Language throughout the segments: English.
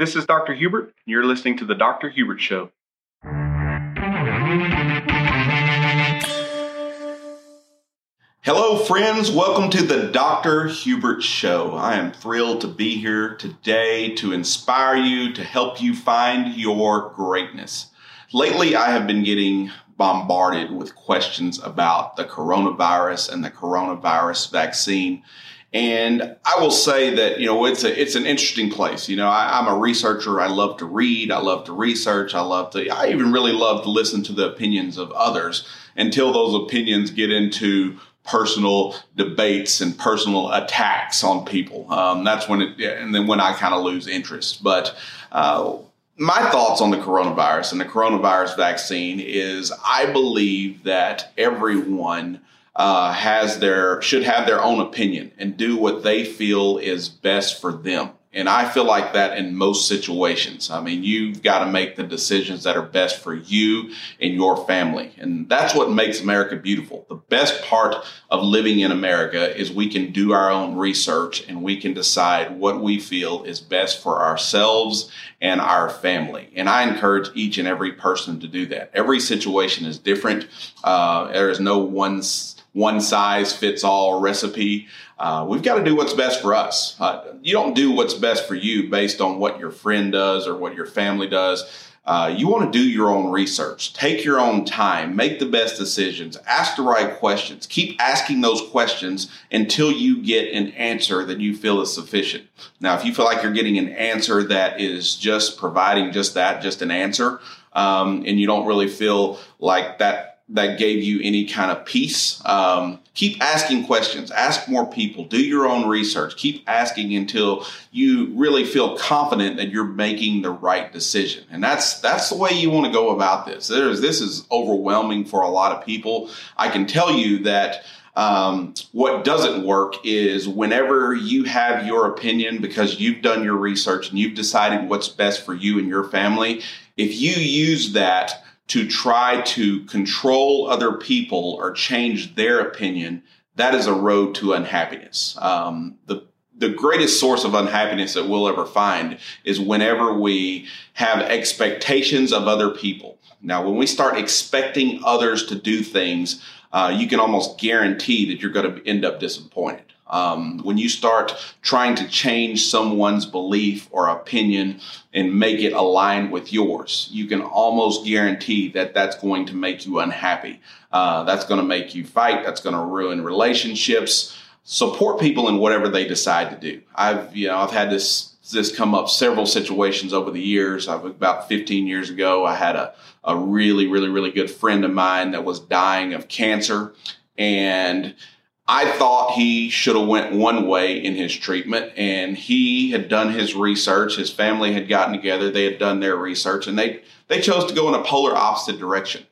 This is Dr. Hubert, and you're listening to The Dr. Hubert Show. Hello, friends. Welcome to the Dr. Hubert Show. I am thrilled to be here today to inspire you, to help you find your greatness. Lately, I have been getting bombarded with questions about the coronavirus and the coronavirus vaccine. And I will say that you know it's a it's an interesting place. You know, I, am a researcher. I love to read. I love to research. I love to. I even really love to listen to the opinions of others until those opinions get into personal debates and personal attacks on people. Um, that's when it, and then when I kind of lose interest. But uh, my thoughts on the coronavirus and the coronavirus vaccine is I believe that everyone uh, has their should have their own opinion and do what they feel is best for them. And I feel like that in most situations. I mean, you've got to make the decisions that are best for you and your family. And that's what makes America beautiful. The best part of living in America is we can do our own research and we can decide what we feel is best for ourselves and our family. And I encourage each and every person to do that. Every situation is different. Uh, there is no one one size fits all recipe. Uh, we've got to do what's best for us. Uh, you don't do what's best for you based on what your friend does or what your family does. Uh, you want to do your own research, take your own time, make the best decisions, ask the right questions, keep asking those questions until you get an answer that you feel is sufficient. Now, if you feel like you're getting an answer that is just providing just that, just an answer, um, and you don't really feel like that that gave you any kind of peace. Um, keep asking questions, ask more people, do your own research, keep asking until you really feel confident that you're making the right decision. And that's that's the way you want to go about this. There's this is overwhelming for a lot of people. I can tell you that um, what doesn't work is whenever you have your opinion because you've done your research and you've decided what's best for you and your family, if you use that to try to control other people or change their opinion, that is a road to unhappiness. Um, the the greatest source of unhappiness that we'll ever find is whenever we have expectations of other people. Now, when we start expecting others to do things, uh, you can almost guarantee that you're going to end up disappointed. Um, when you start trying to change someone's belief or opinion and make it align with yours, you can almost guarantee that that's going to make you unhappy. Uh, that's going to make you fight. That's going to ruin relationships. Support people in whatever they decide to do. I've you know I've had this this come up several situations over the years. I've about 15 years ago, I had a a really really really good friend of mine that was dying of cancer and I thought he should have went one way in his treatment and he had done his research. His family had gotten together. They had done their research and they, they chose to go in a polar opposite direction.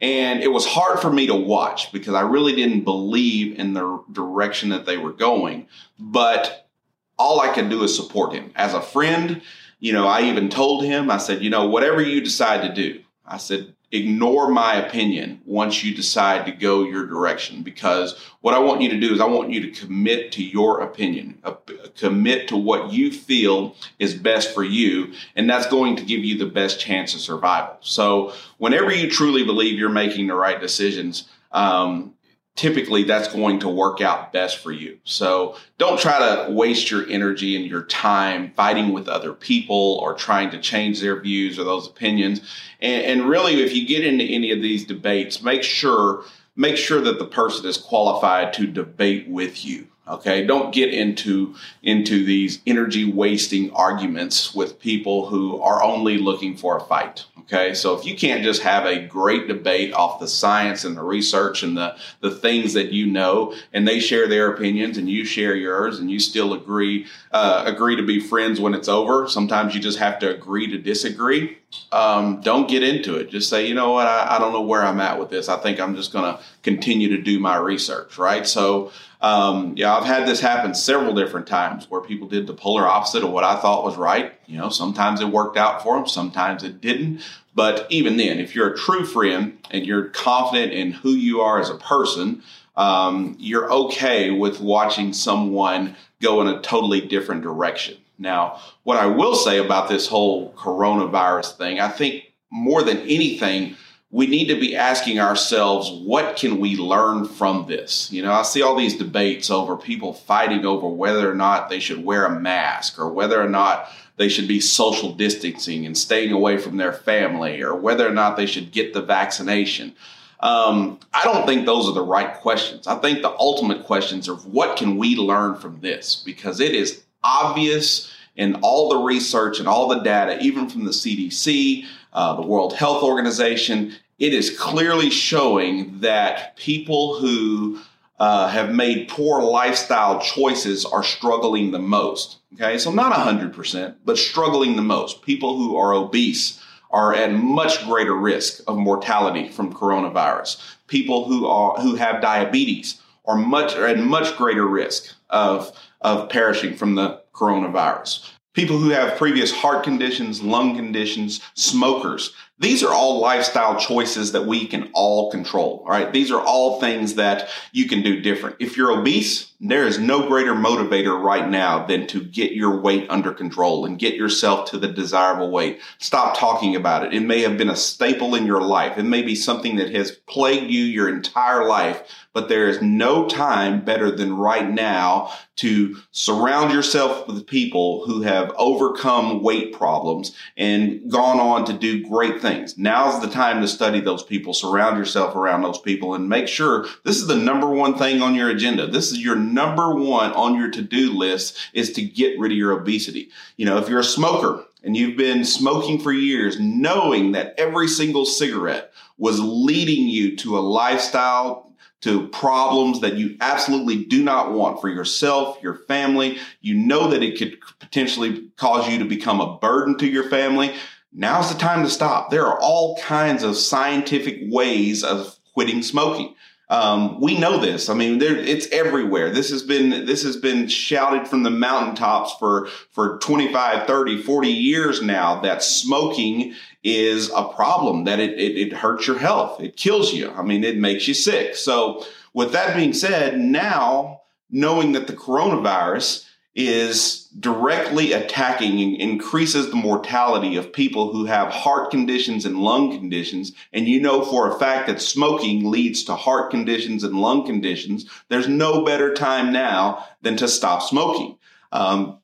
And it was hard for me to watch because I really didn't believe in the direction that they were going. But all I could do is support him. As a friend, you know, I even told him, I said, you know, whatever you decide to do, I said, ignore my opinion once you decide to go your direction because what I want you to do is I want you to commit to your opinion, uh, commit to what you feel is best for you, and that's going to give you the best chance of survival. So, whenever you truly believe you're making the right decisions, um, typically that's going to work out best for you. So don't try to waste your energy and your time fighting with other people or trying to change their views or those opinions. And, and really, if you get into any of these debates, make sure make sure that the person is qualified to debate with you. Okay, don't get into into these energy wasting arguments with people who are only looking for a fight. Okay, so if you can't just have a great debate off the science and the research and the the things that you know, and they share their opinions and you share yours, and you still agree uh, agree to be friends when it's over. Sometimes you just have to agree to disagree. Um, don't get into it. Just say, you know what, I, I don't know where I'm at with this. I think I'm just going to continue to do my research. Right, so. Um, yeah, I've had this happen several different times where people did the polar opposite of what I thought was right. You know, sometimes it worked out for them, sometimes it didn't. But even then, if you're a true friend and you're confident in who you are as a person, um, you're okay with watching someone go in a totally different direction. Now, what I will say about this whole coronavirus thing, I think more than anything, we need to be asking ourselves, what can we learn from this? You know, I see all these debates over people fighting over whether or not they should wear a mask or whether or not they should be social distancing and staying away from their family or whether or not they should get the vaccination. Um, I don't think those are the right questions. I think the ultimate questions are what can we learn from this? Because it is obvious in all the research and all the data, even from the CDC, uh, the World Health Organization, it is clearly showing that people who uh, have made poor lifestyle choices are struggling the most. Okay, so not 100%, but struggling the most. People who are obese are at much greater risk of mortality from coronavirus. People who are who have diabetes are much are at much greater risk of of perishing from the coronavirus people who have previous heart conditions, lung conditions, smokers. These are all lifestyle choices that we can all control. All right. These are all things that you can do different. If you're obese, there is no greater motivator right now than to get your weight under control and get yourself to the desirable weight. Stop talking about it. It may have been a staple in your life. It may be something that has plagued you your entire life, but there is no time better than right now to surround yourself with people who have overcome weight problems and gone on to do great things. Now's the time to study those people, surround yourself around those people and make sure this is the number one thing on your agenda. This is your number one on your to-do list is to get rid of your obesity. You know, if you're a smoker, and you've been smoking for years, knowing that every single cigarette was leading you to a lifestyle to problems that you absolutely do not want for yourself, your family. You know that it could potentially cause you to become a burden to your family. Now's the time to stop. There are all kinds of scientific ways of quitting smoking. Um, we know this. I mean, there, it's everywhere. This has been this has been shouted from the mountaintops for for 25, 30, 40 years now that smoking is a problem, that it, it, it hurts your health. It kills you. I mean, it makes you sick. So with that being said, now knowing that the coronavirus is directly attacking and increases the mortality of people who have heart conditions and lung conditions. And you know for a fact that smoking leads to heart conditions and lung conditions. There's no better time now than to stop smoking. Um,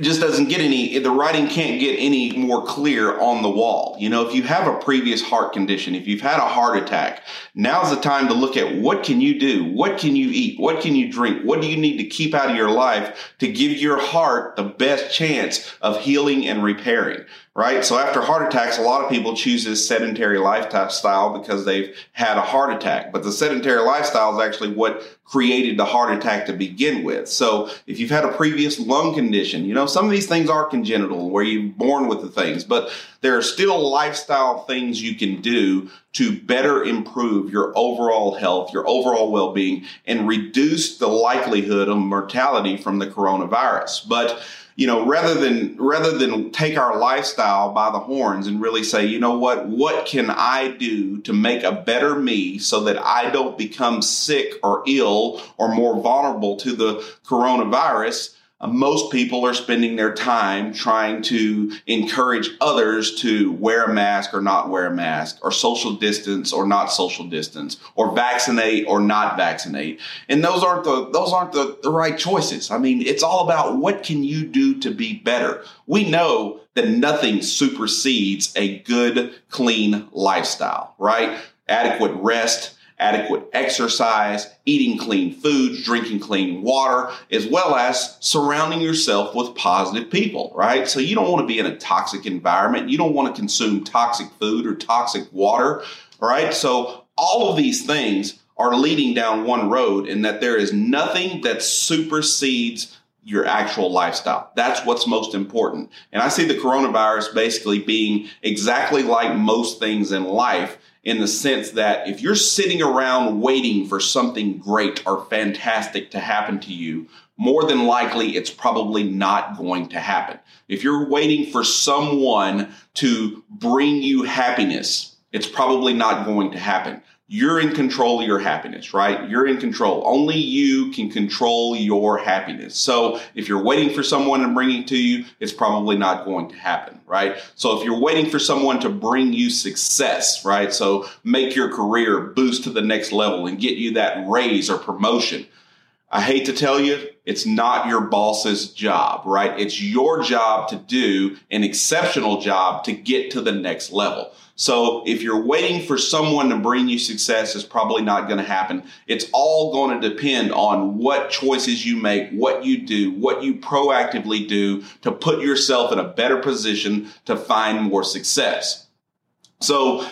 just doesn't get any the writing can't get any more clear on the wall. You know if you have a previous heart condition if you've had a heart attack now's the time to look at what can you do? What can you eat? What can you drink? What do you need to keep out of your life to give your heart the best chance of healing and repairing right? So after heart attacks, a lot of people choose this sedentary lifestyle because they've had a heart attack. But the sedentary lifestyle is actually what created the heart attack to begin with. So if you've had a previous lung condition, you know, some of these things are congenital where you're born with the things, but there are still lifestyle things you can do to better improve your overall health, your overall well-being, and reduce the likelihood of mortality from the coronavirus. But you know, rather than rather than take our lifestyle by the horns and really say, you know what, what can I do to make a better me so that I don't become sick or ill or more vulnerable to the coronavirus? Uh, most people are spending their time trying to encourage others to wear a mask or not wear a mask, or social distance or not social distance, or vaccinate or not vaccinate. And those aren't the those aren't the, the right choices. I mean, it's all about what can you do to be better. We know that nothing supersedes a good, clean lifestyle, right? Adequate rest, adequate exercise, eating clean foods, drinking clean water, as well as surrounding yourself with positive people, right? So you don't want to be in a toxic environment. You don't want to consume toxic food or toxic water, right? So all of these things are leading down one road and that there is nothing that supersedes your actual lifestyle. That's what's most important. And I see the coronavirus basically being exactly like most things in life in the sense that if you're sitting around waiting for something great or fantastic to happen to you, more than likely it's probably not going to happen. If you're waiting for someone to bring you happiness, it's probably not going to happen. You're in control of your happiness, right? You're in control. Only you can control your happiness. So if you're waiting for someone to bring it to you, it's probably not going to happen, right? So if you're waiting for someone to bring you success, right? So make your career boost to the next level and get you that raise or promotion. I hate to tell you, it's not your boss's job, right? It's your job to do an exceptional job to get to the next level. So if you're waiting for someone to bring you success, it's probably not going to happen. It's all going to depend on what choices you make, what you do, what you proactively do to put yourself in a better position to find more success. So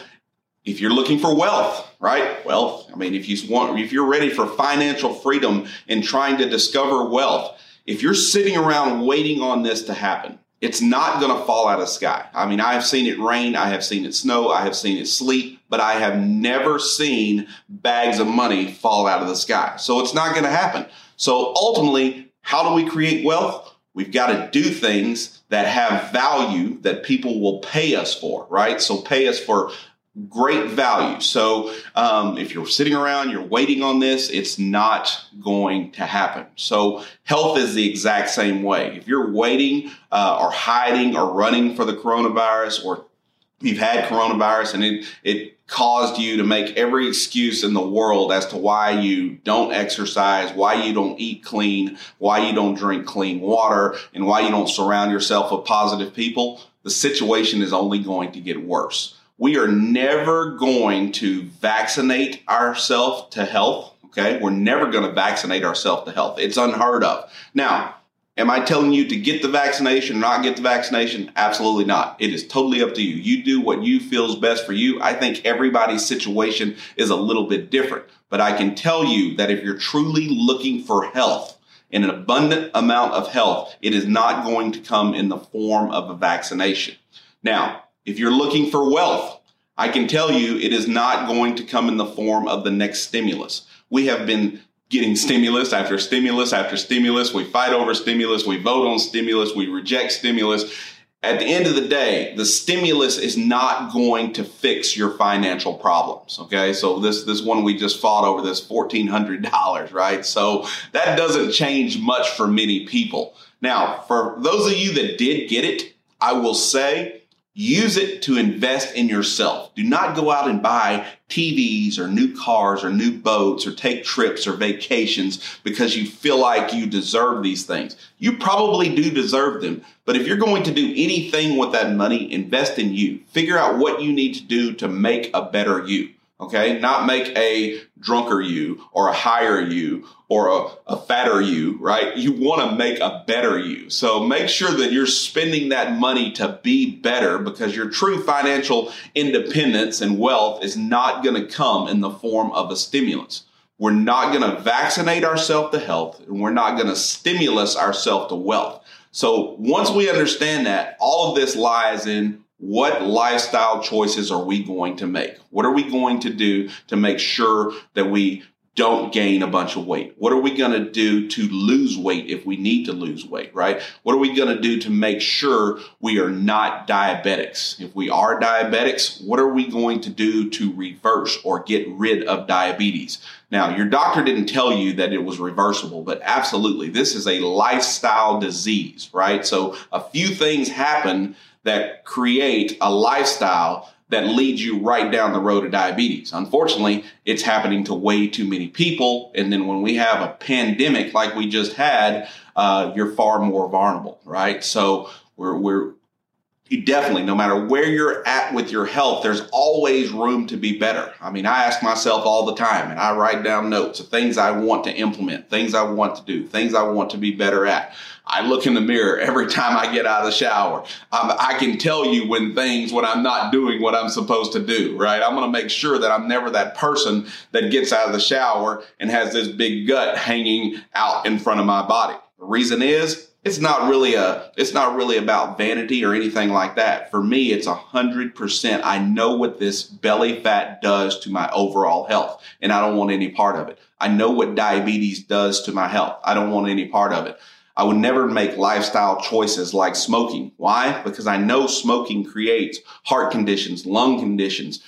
if you're looking for wealth, right? Wealth. I mean, if you want, if you're ready for financial freedom and trying to discover wealth, if you're sitting around waiting on this to happen, it's not going to fall out of sky. I mean, I have seen it rain, I have seen it snow, I have seen it sleet, but I have never seen bags of money fall out of the sky. So it's not going to happen. So ultimately, how do we create wealth? We've got to do things that have value that people will pay us for, right? So pay us for great value. So um, if you're sitting around, you're waiting on this, it's not going to happen. So health is the exact same way. If you're waiting uh, or hiding or running for the coronavirus or you've had coronavirus and it, it caused you to make every excuse in the world as to why you don't exercise, why you don't eat clean, why you don't drink clean water, and why you don't surround yourself with positive people, the situation is only going to get worse we are never going to vaccinate ourselves to health. Okay. We're never going to vaccinate ourselves to health. It's unheard of. Now, am I telling you to get the vaccination or not get the vaccination? Absolutely not. It is totally up to you. You do what you feel is best for you. I think everybody's situation is a little bit different, but I can tell you that if you're truly looking for health, in an abundant amount of health, it is not going to come in the form of a vaccination. Now, if you're looking for wealth, I can tell you it is not going to come in the form of the next stimulus. We have been getting stimulus after stimulus after stimulus. We fight over stimulus. We vote on stimulus. We reject stimulus. At the end of the day, the stimulus is not going to fix your financial problems. Okay. So this, this one we just fought over this $1,400, right? So that doesn't change much for many people. Now, for those of you that did get it, I will say Use it to invest in yourself. Do not go out and buy TVs or new cars or new boats or take trips or vacations because you feel like you deserve these things. You probably do deserve them. But if you're going to do anything with that money, invest in you. Figure out what you need to do to make a better you. Okay. Not make a drunker you or a higher you or a, a fatter you, right? You want to make a better you. So make sure that you're spending that money to be better because your true financial independence and wealth is not going to come in the form of a stimulus. We're not going to vaccinate ourselves to health and we're not going to stimulus ourselves to wealth. So once we understand that, all of this lies in what lifestyle choices are we going to make? What are we going to do to make sure that we don't gain a bunch of weight? What are we going to do to lose weight if we need to lose weight, right? What are we going to do to make sure we are not diabetics? If we are diabetics, what are we going to do to reverse or get rid of diabetes? Now, your doctor didn't tell you that it was reversible, but absolutely, this is a lifestyle disease, right? So a few things happen that create a lifestyle that leads you right down the road to diabetes. Unfortunately, it's happening to way too many people. And then when we have a pandemic like we just had, uh, you're far more vulnerable, right? So we're, we're, definitely, no matter where you're at with your health, there's always room to be better. I mean, I ask myself all the time and I write down notes of things I want to implement, things I want to do, things I want to be better at. I look in the mirror every time I get out of the shower. Um, I can tell you when things, when I'm not doing what I'm supposed to do, right? I'm going to make sure that I'm never that person that gets out of the shower and has this big gut hanging out in front of my body. The reason is it's not really a it's not really about vanity or anything like that for me it's a hundred percent i know what this belly fat does to my overall health and i don't want any part of it i know what diabetes does to my health i don't want any part of it I would never make lifestyle choices like smoking. Why? Because I know smoking creates heart conditions, lung conditions,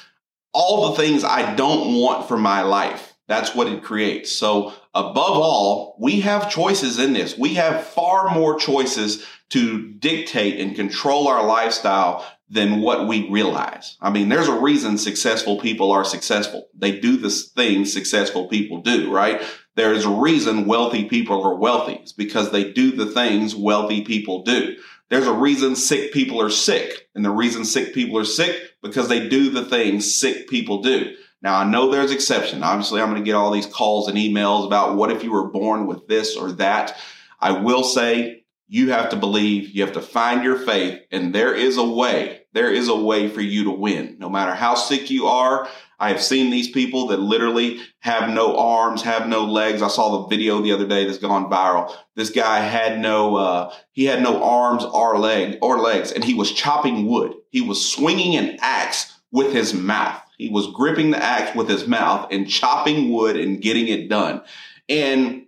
all the things I don't want for my life. That's what it creates. So above all, we have choices in this. We have far more choices to dictate and control our lifestyle than what we realize. I mean, there's a reason successful people are successful. They do the things successful people do, right? There's a reason wealthy people are wealthy. It's because they do the things wealthy people do. There's a reason sick people are sick. And the reason sick people are sick because they do the things sick people do. Now, I know there's exception. Obviously, I'm going to get all these calls and emails about what if you were born with this or that. I will say you have to believe, you have to find your faith, and there is a way. There is a way for you to win. No matter how sick you are, I have seen these people that literally have no arms, have no legs. I saw the video the other day that's gone viral. This guy had no, uh, he had no arms or leg or legs, and he was chopping wood. He was swinging an axe with his mouth. He was gripping the axe with his mouth and chopping wood and getting it done. And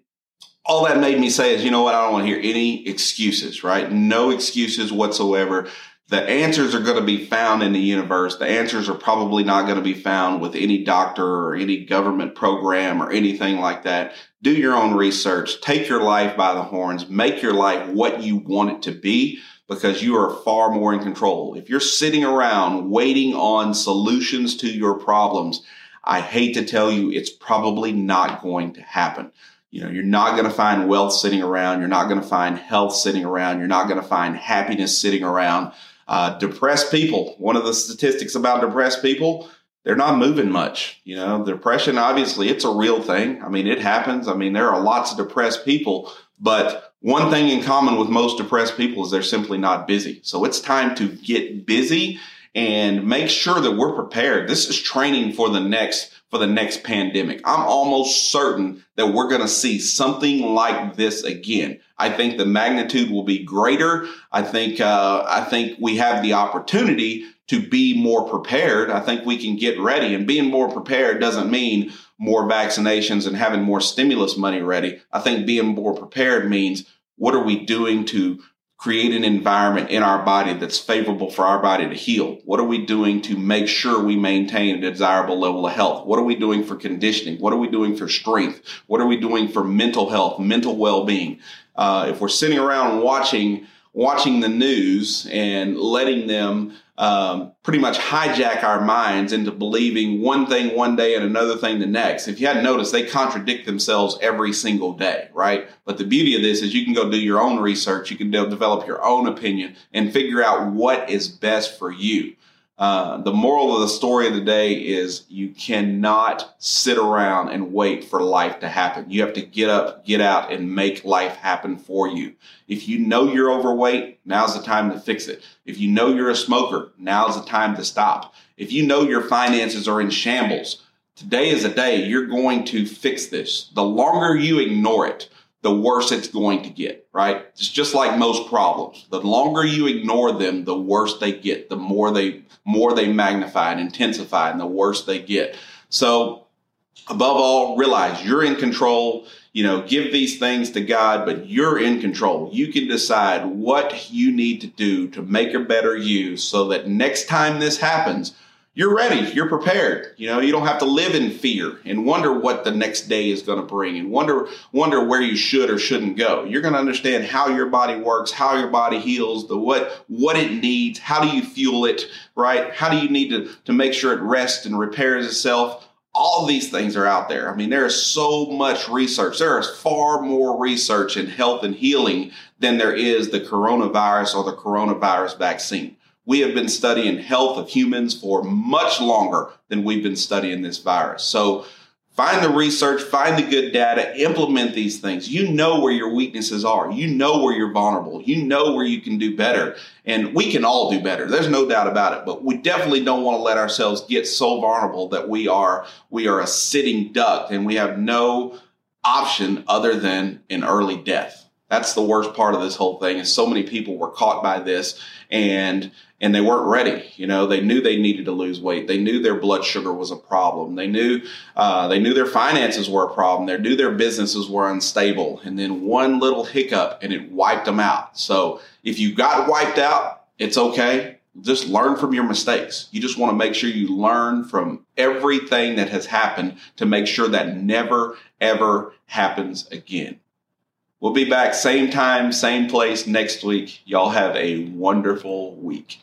all that made me say is, you know what? I don't want to hear any excuses, right? No excuses whatsoever the answers are going to be found in the universe. The answers are probably not going to be found with any doctor or any government program or anything like that. Do your own research. Take your life by the horns. Make your life what you want it to be because you are far more in control. If you're sitting around waiting on solutions to your problems, I hate to tell you, it's probably not going to happen. You know, you're not going to find wealth sitting around. You're not going to find health sitting around. You're not going to find happiness sitting around. Uh, depressed people, one of the statistics about depressed people, they're not moving much. You know, depression, obviously, it's a real thing. I mean, it happens. I mean, there are lots of depressed people, but one thing in common with most depressed people is they're simply not busy. So it's time to get busy and make sure that we're prepared. This is training for the next for the next pandemic. I'm almost certain that we're going to see something like this again. I think the magnitude will be greater. I think uh, I think we have the opportunity to be more prepared. I think we can get ready, and being more prepared doesn't mean more vaccinations and having more stimulus money ready. I think being more prepared means what are we doing to create an environment in our body that's favorable for our body to heal? What are we doing to make sure we maintain a desirable level of health? What are we doing for conditioning? What are we doing for strength? What are we doing for mental health, mental well-being? Uh, if we're sitting around watching watching the news and letting them um, pretty much hijack our minds into believing one thing one day and another thing the next. If you hadn't noticed, they contradict themselves every single day, right? But the beauty of this is you can go do your own research, you can develop your own opinion, and figure out what is best for you. Uh, the moral of the story of the day is you cannot sit around and wait for life to happen. You have to get up, get out, and make life happen for you. If you know you're overweight, now's the time to fix it. If you know you're a smoker, now's the time to stop. If you know your finances are in shambles, today is a day you're going to fix this. The longer you ignore it, the worse it's going to get, right? It's just like most problems. The longer you ignore them, the worse they get, the more they more they magnify and intensify and the worse they get. So above all, realize you're in control. You know, give these things to God, but you're in control. You can decide what you need to do to make a better you so that next time this happens, you're ready, you're prepared. You know, you don't have to live in fear and wonder what the next day is going to bring and wonder wonder where you should or shouldn't go. You're going to understand how your body works, how your body heals, the what what it needs, how do you fuel it, right? How do you need to to make sure it rests and repairs itself? All these things are out there. I mean, there is so much research. There is far more research in health and healing than there is the coronavirus or the coronavirus vaccine we have been studying health of humans for much longer than we've been studying this virus. So find the research, find the good data, implement these things. You know where your weaknesses are. You know where you're vulnerable. You know where you can do better. And we can all do better. There's no doubt about it. But we definitely don't want to let ourselves get so vulnerable that we are we are a sitting duck and we have no option other than an early death. That's the worst part of this whole thing is so many people were caught by this and and they weren't ready. You know, they knew they needed to lose weight. They knew their blood sugar was a problem. They knew uh, they knew their finances were a problem. They knew their businesses were unstable. And then one little hiccup and it wiped them out. So if you got wiped out, it's okay. just learn from your mistakes. You just want to make sure you learn from everything that has happened to make sure that never, ever happens again. We'll be back same time, same place next week. Y'all have a wonderful week.